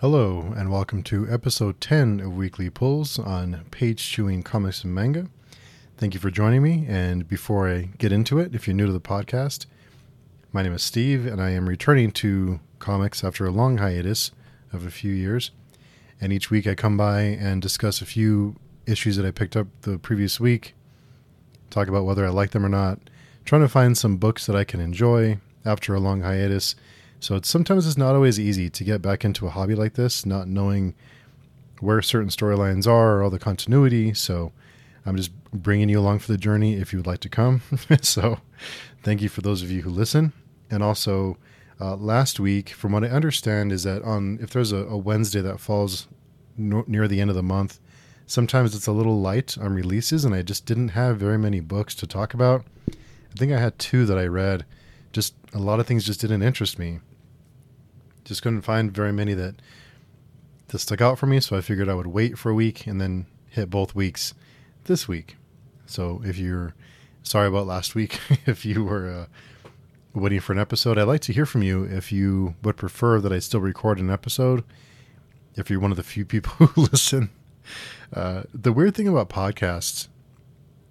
Hello, and welcome to episode 10 of Weekly Pulls on page chewing comics and manga. Thank you for joining me. And before I get into it, if you're new to the podcast, my name is Steve, and I am returning to comics after a long hiatus of a few years. And each week I come by and discuss a few issues that I picked up the previous week, talk about whether I like them or not, trying to find some books that I can enjoy after a long hiatus. So it's sometimes it's not always easy to get back into a hobby like this, not knowing where certain storylines are or all the continuity. So I'm just bringing you along for the journey if you would like to come. so thank you for those of you who listen. And also, uh, last week, from what I understand, is that on if there's a, a Wednesday that falls no, near the end of the month, sometimes it's a little light on releases, and I just didn't have very many books to talk about. I think I had two that I read. Just a lot of things just didn't interest me. Just couldn't find very many that that stuck out for me, so I figured I would wait for a week and then hit both weeks this week. So if you're sorry about last week, if you were uh, waiting for an episode, I'd like to hear from you if you would prefer that I still record an episode. If you're one of the few people who listen, uh, the weird thing about podcasts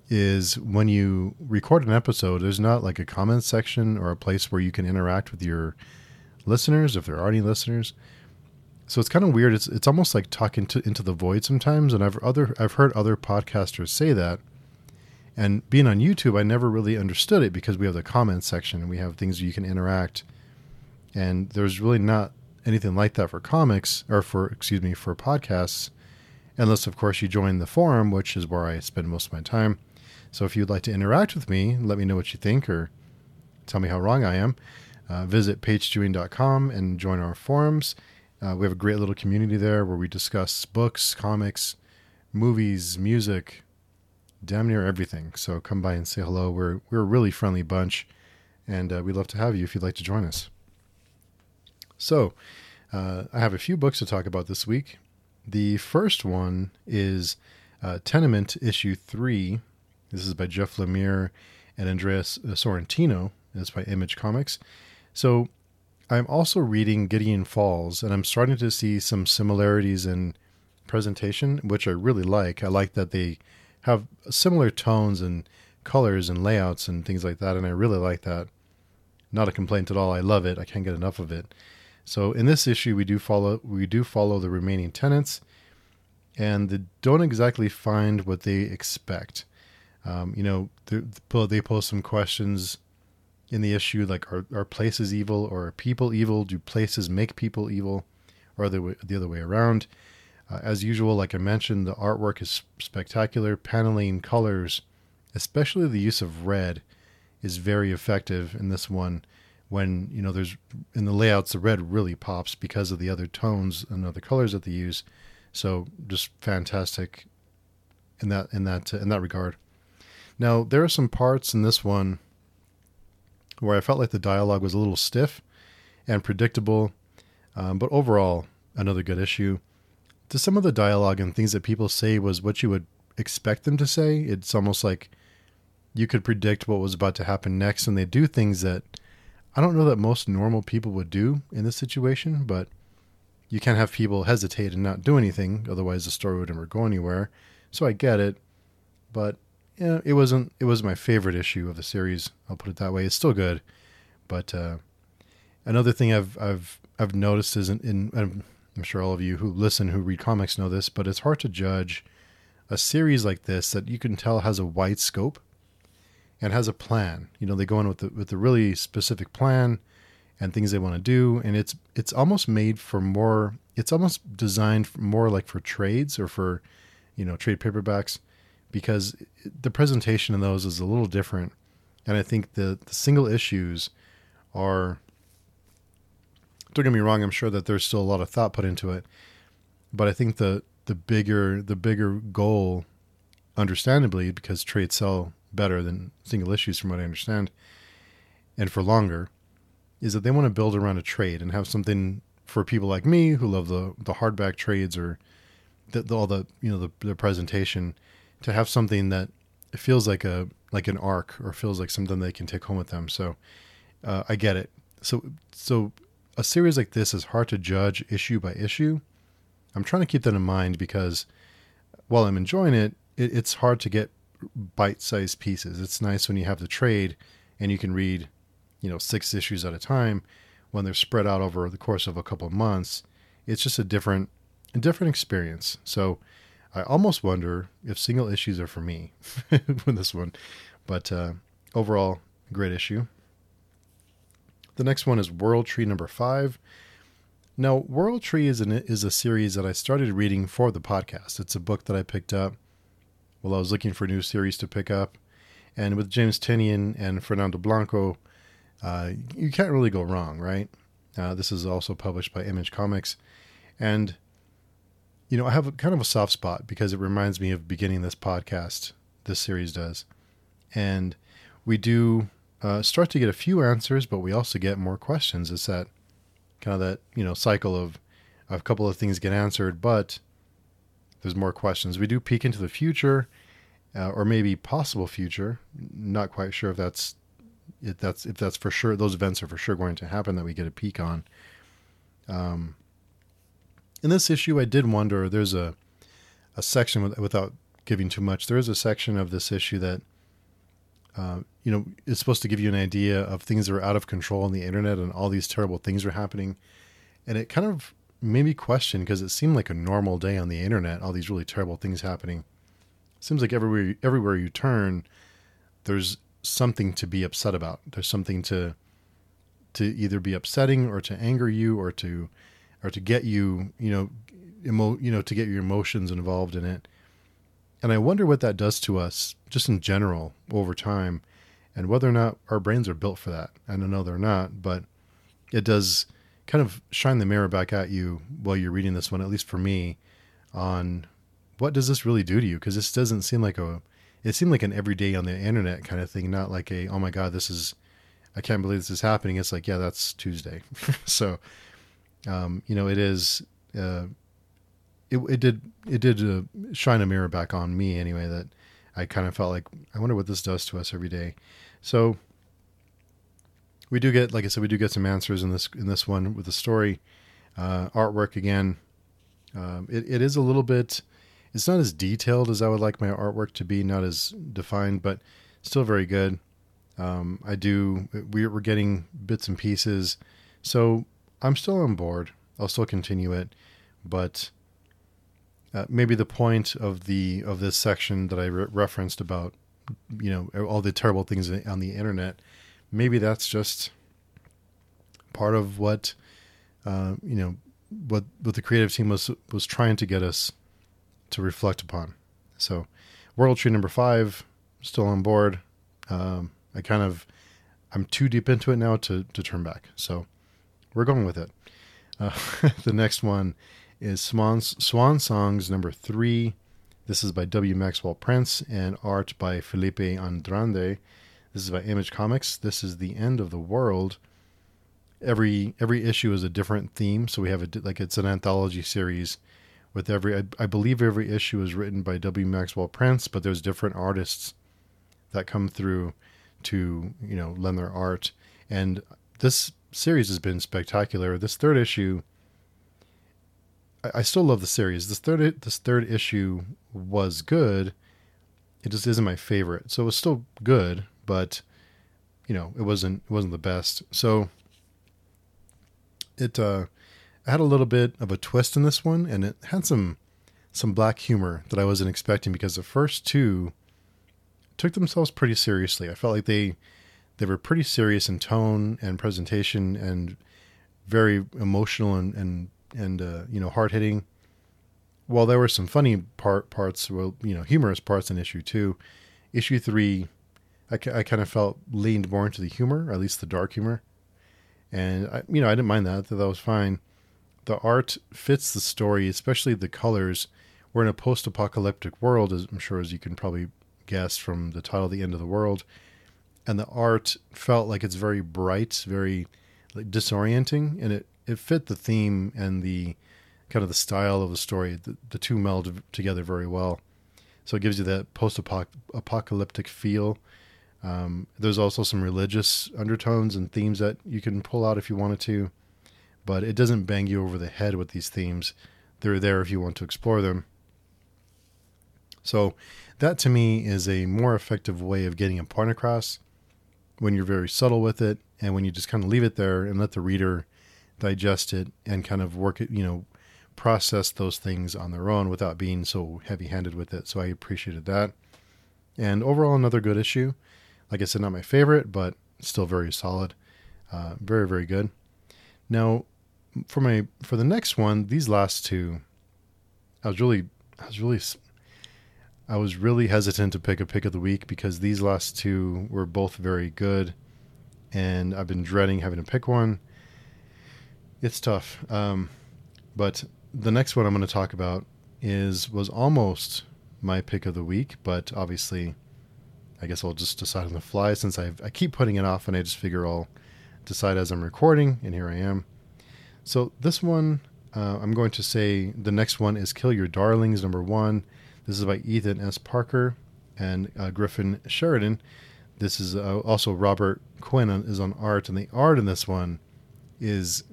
is when you record an episode, there's not like a comment section or a place where you can interact with your listeners if there are any listeners. So it's kind of weird. It's it's almost like talking to, into the void sometimes. And I've other I've heard other podcasters say that. And being on YouTube, I never really understood it because we have the comment section and we have things you can interact. And there's really not anything like that for comics or for excuse me for podcasts, unless of course you join the forum, which is where I spend most of my time. So if you'd like to interact with me, let me know what you think or tell me how wrong I am. Uh, visit pagechewing.com and join our forums. Uh, we have a great little community there where we discuss books, comics, movies, music, damn near everything. So come by and say hello. We're we're a really friendly bunch, and uh, we'd love to have you if you'd like to join us. So uh, I have a few books to talk about this week. The first one is uh, Tenement issue three. This is by Jeff Lemire and Andreas Sorrentino. It's by Image Comics. So I'm also reading Gideon Falls, and I'm starting to see some similarities in presentation, which I really like. I like that they have similar tones and colors and layouts and things like that, and I really like that. Not a complaint at all. I love it. I can't get enough of it. So in this issue, we do follow we do follow the remaining tenants, and they don't exactly find what they expect. Um, you know, they, they pose some questions in the issue like are, are places evil or are people evil? Do places make people evil or the, the other way around? Uh, as usual like i mentioned the artwork is spectacular. Paneling colors especially the use of red is very effective in this one when you know there's in the layouts the red really pops because of the other tones and other colors that they use. So just fantastic in that in that in that regard. Now there are some parts in this one where I felt like the dialogue was a little stiff and predictable, um, but overall, another good issue. To some of the dialogue and things that people say was what you would expect them to say. It's almost like you could predict what was about to happen next, and they do things that I don't know that most normal people would do in this situation, but you can't have people hesitate and not do anything, otherwise the story would never go anywhere. So I get it, but yeah, it wasn't it was my favorite issue of the series. I'll put it that way. It's still good, but uh, another thing I've I've I've noticed is in, in I'm sure all of you who listen who read comics know this, but it's hard to judge a series like this that you can tell has a wide scope and has a plan. You know, they go in with the, with a really specific plan and things they want to do, and it's it's almost made for more. It's almost designed more like for trades or for you know trade paperbacks because the presentation in those is a little different. And I think the, the single issues are, don't get me wrong, I'm sure that there's still a lot of thought put into it. But I think the, the bigger the bigger goal, understandably, because trades sell better than single issues from what I understand, and for longer, is that they want to build around a trade and have something for people like me who love the the hardback trades or the, the, all the you know the, the presentation to have something that feels like a like an arc or feels like something they can take home with them. So uh, I get it. So so a series like this is hard to judge issue by issue. I'm trying to keep that in mind because while I'm enjoying it, it it's hard to get bite-sized pieces. It's nice when you have the trade and you can read, you know, six issues at a time. When they're spread out over the course of a couple of months, it's just a different, a different experience. So I almost wonder if single issues are for me with this one. But uh, overall, great issue. The next one is World Tree number five. Now, World Tree is an, is a series that I started reading for the podcast. It's a book that I picked up while I was looking for a new series to pick up, and with James Tynion and Fernando Blanco, uh, you can't really go wrong, right? Uh, this is also published by Image Comics, and you know I have a, kind of a soft spot because it reminds me of beginning this podcast. This series does, and we do uh, start to get a few answers, but we also get more questions. It's that kind of that you know cycle of a couple of things get answered, but there's more questions. We do peek into the future, uh, or maybe possible future. Not quite sure if that's if that's if that's for sure. Those events are for sure going to happen that we get a peek on. Um, in this issue, I did wonder. There's a a section with, without giving too much. There is a section of this issue that uh, you know is supposed to give you an idea of things that are out of control on the internet and all these terrible things are happening, and it kind of made me question because it seemed like a normal day on the internet. All these really terrible things happening. Seems like everywhere everywhere you turn, there's something to be upset about. There's something to to either be upsetting or to anger you or to or to get you, you know, emo, you know, to get your emotions involved in it. And I wonder what that does to us just in general over time and whether or not our brains are built for that. I don't know they're not, but it does kind of shine the mirror back at you while you're reading this one, at least for me, on what does this really do to you? Because this doesn't seem like a, it seemed like an everyday on the internet kind of thing, not like a, oh my God, this is, I can't believe this is happening. It's like, yeah, that's Tuesday. so, um, you know, it is, uh, it, it did, it did uh, shine a mirror back on me anyway, that I kind of felt like, I wonder what this does to us every day. So, we do get, like I said, we do get some answers in this in this one with the story, uh, artwork again. Um, it, it is a little bit. It's not as detailed as I would like my artwork to be, not as defined, but still very good. Um, I do. We're getting bits and pieces, so I'm still on board. I'll still continue it, but uh, maybe the point of the of this section that I re- referenced about, you know, all the terrible things on the internet maybe that's just part of what uh, you know what what the creative team was was trying to get us to reflect upon. So, World Tree number five still on board. Um, I kind of I'm too deep into it now to to turn back. So, we're going with it. Uh, the next one is Swan Swan Songs number three. This is by W. Maxwell Prince and art by Felipe Andrade. This is by Image Comics. This is the end of the world. Every every issue is a different theme, so we have a like it's an anthology series with every I, I believe every issue is written by W. Maxwell Prince, but there's different artists that come through to you know lend their art, and this series has been spectacular. This third issue. I, I still love the series. This third this third issue was good. It just isn't my favorite. So it was still good, but you know it wasn't it wasn't the best. So it uh, had a little bit of a twist in this one, and it had some some black humor that I wasn't expecting because the first two took themselves pretty seriously. I felt like they they were pretty serious in tone and presentation and very emotional and and and uh, you know hard hitting. While there were some funny part parts, well, you know, humorous parts in issue two, issue three I, I kind of felt leaned more into the humor, at least the dark humor. And, I, you know, I didn't mind that. That was fine. The art fits the story, especially the colors. We're in a post apocalyptic world, as I'm sure as you can probably guess from the title, The End of the World. And the art felt like it's very bright, very like disorienting, and it, it fit the theme and the kind of the style of the story. The, the two meld together very well. So it gives you that post apocalyptic feel um, there's also some religious undertones and themes that you can pull out if you wanted to, but it doesn't bang you over the head with these themes. They're there if you want to explore them. So, that to me is a more effective way of getting a point across when you're very subtle with it and when you just kind of leave it there and let the reader digest it and kind of work it, you know, process those things on their own without being so heavy handed with it. So I appreciated that. And overall, another good issue. Like I said, not my favorite, but still very solid. Uh, very, very good. Now, for my for the next one, these last two, I was really, I was really, I was really hesitant to pick a pick of the week because these last two were both very good, and I've been dreading having to pick one. It's tough, um, but the next one I'm going to talk about is was almost my pick of the week, but obviously, I guess I'll just decide on the fly since I I keep putting it off, and I just figure I'll decide as I'm recording, and here I am. So this one, uh, I'm going to say the next one is "Kill Your Darlings" number one. This is by Ethan S. Parker and uh, Griffin Sheridan. This is uh, also Robert Quinn is on art, and the art in this one is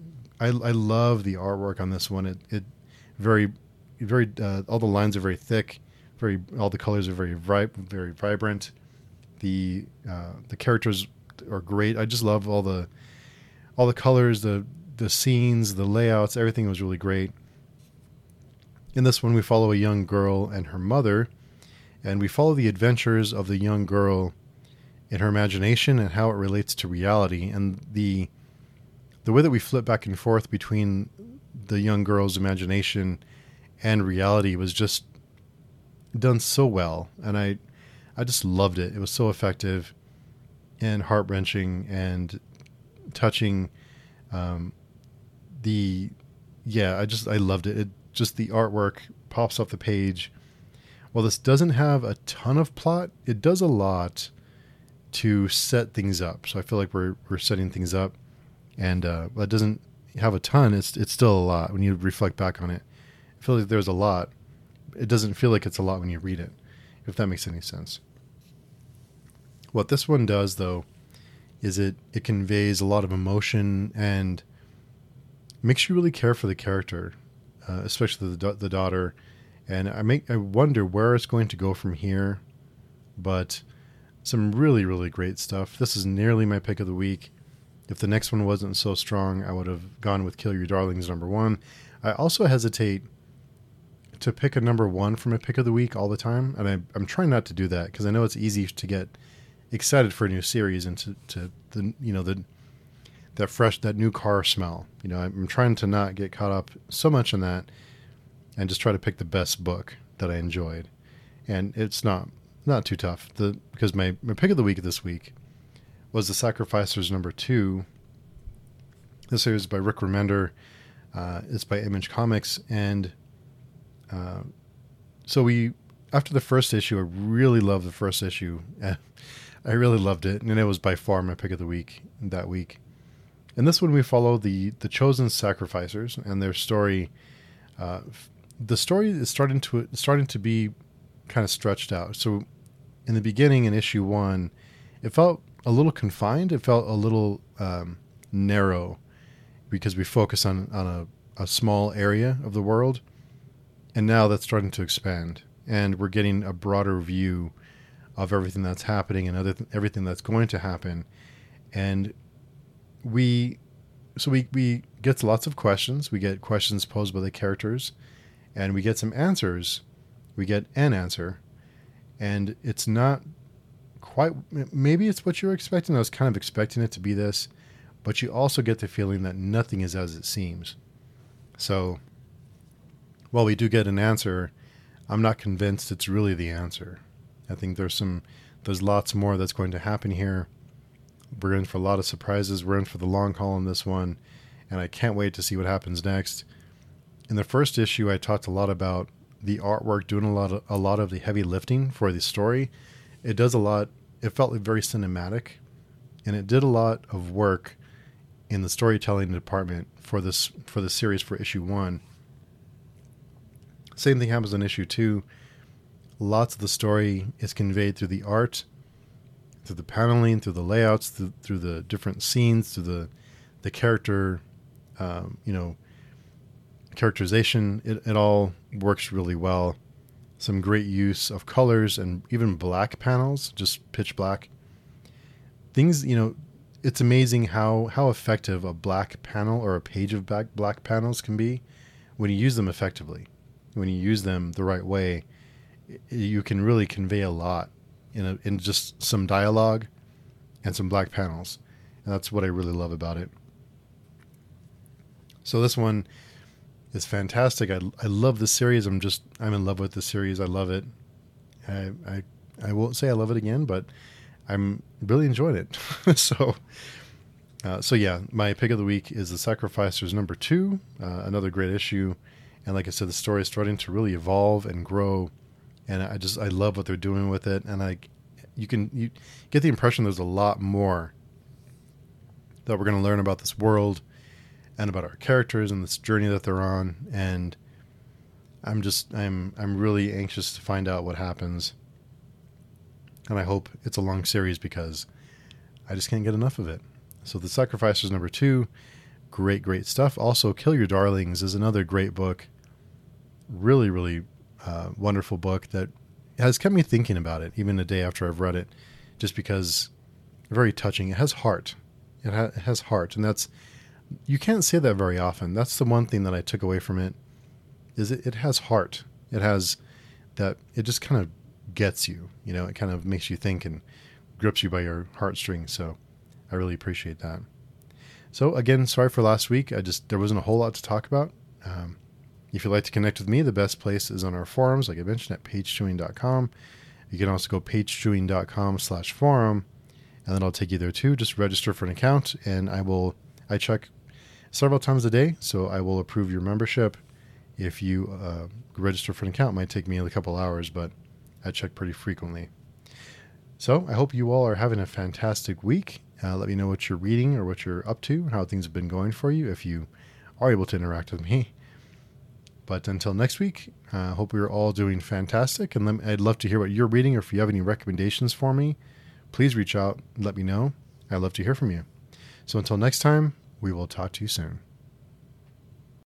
I, I love the artwork on this one. It it very very uh, all the lines are very thick, very all the colors are very very vibrant. The uh, the characters are great. I just love all the all the colors, the the scenes, the layouts, everything was really great. In this one, we follow a young girl and her mother, and we follow the adventures of the young girl in her imagination and how it relates to reality. And the the way that we flip back and forth between the young girl's imagination and reality was just done so well and i i just loved it. It was so effective and heart-wrenching and touching. Um, the yeah i just i loved it. It just the artwork pops off the page while this doesn't have a ton of plot it does a lot to set things up so i feel like we're we're setting things up and uh, that doesn't have a ton. It's it's still a lot when you reflect back on it. I feel like there's a lot. It doesn't feel like it's a lot when you read it, if that makes any sense. What this one does, though, is it it conveys a lot of emotion and makes you really care for the character, uh, especially the the daughter. And I make I wonder where it's going to go from here, but some really really great stuff. This is nearly my pick of the week. If the next one wasn't so strong, I would have gone with Kill Your Darlings number one. I also hesitate to pick a number one from a pick of the week all the time, and I, am trying not to do that because I know it's easy to get excited for a new series and to, to the you know the that fresh that new car smell. You know, I'm trying to not get caught up so much in that, and just try to pick the best book that I enjoyed, and it's not not too tough. The because my my pick of the week this week was The Sacrificers number two. This series is by Rick Remender. Uh, it's by Image Comics, and uh, so we after the first issue, I really loved the first issue. I really loved it, and it was by far my pick of the week that week. And this one, we follow the the chosen sacrificers and their story. Uh, the story is starting to starting to be kind of stretched out. So, in the beginning, in issue one, it felt a little confined. It felt a little um, narrow because we focus on on a, a small area of the world, and now that's starting to expand, and we're getting a broader view of everything that's happening and other th- everything that's going to happen, and we so we we get lots of questions. We get questions posed by the characters, and we get some answers. We get an answer, and it's not quite maybe it's what you're expecting. I was kind of expecting it to be this, but you also get the feeling that nothing is as it seems. So while we do get an answer, I'm not convinced it's really the answer. I think there's some there's lots more that's going to happen here. We're in for a lot of surprises. We're in for the long haul in this one, and I can't wait to see what happens next. In the first issue, I talked a lot about the artwork doing a lot of, a lot of the heavy lifting for the story. It does a lot it felt very cinematic, and it did a lot of work in the storytelling department for this for the series for issue one. Same thing happens in issue two. Lots of the story is conveyed through the art, through the paneling, through the layouts, through, through the different scenes, through the the character um, you know, characterization. It, it all works really well. Some great use of colors and even black panels, just pitch black. Things, you know, it's amazing how how effective a black panel or a page of black black panels can be when you use them effectively. When you use them the right way, you can really convey a lot in a, in just some dialogue and some black panels. And that's what I really love about it. So this one is fantastic. I, I love the series. I'm just I'm in love with the series. I love it. I I, I won't say I love it again, but I'm really enjoying it. so uh, so yeah, my pick of the week is the Sacrificers number two, uh, another great issue, and like I said, the story is starting to really evolve and grow, and I just I love what they're doing with it, and I you can you get the impression there's a lot more that we're going to learn about this world and about our characters and this journey that they're on and I'm just I'm I'm really anxious to find out what happens. And I hope it's a long series because I just can't get enough of it. So The Sacrificers number 2, great great stuff. Also Kill Your Darlings is another great book. Really really uh, wonderful book that has kept me thinking about it even a day after I've read it just because very touching. It has heart. It, ha- it has heart and that's you can't say that very often. That's the one thing that I took away from it is it, it has heart. It has that it just kind of gets you, you know, it kind of makes you think and grips you by your heartstrings. So I really appreciate that. So again, sorry for last week. I just there wasn't a whole lot to talk about. Um, if you'd like to connect with me, the best place is on our forums, like I mentioned at pagechewing.com. You can also go pagechewing.com slash forum, and then I'll take you there too. Just register for an account, and I will I check several times a day, so I will approve your membership. If you uh, register for an account, it might take me a couple hours, but I check pretty frequently. So I hope you all are having a fantastic week. Uh, let me know what you're reading or what you're up to, how things have been going for you, if you are able to interact with me. But until next week, I uh, hope we're all doing fantastic. And I'd love to hear what you're reading, or if you have any recommendations for me, please reach out and let me know. I'd love to hear from you. So until next time, we will talk to you soon.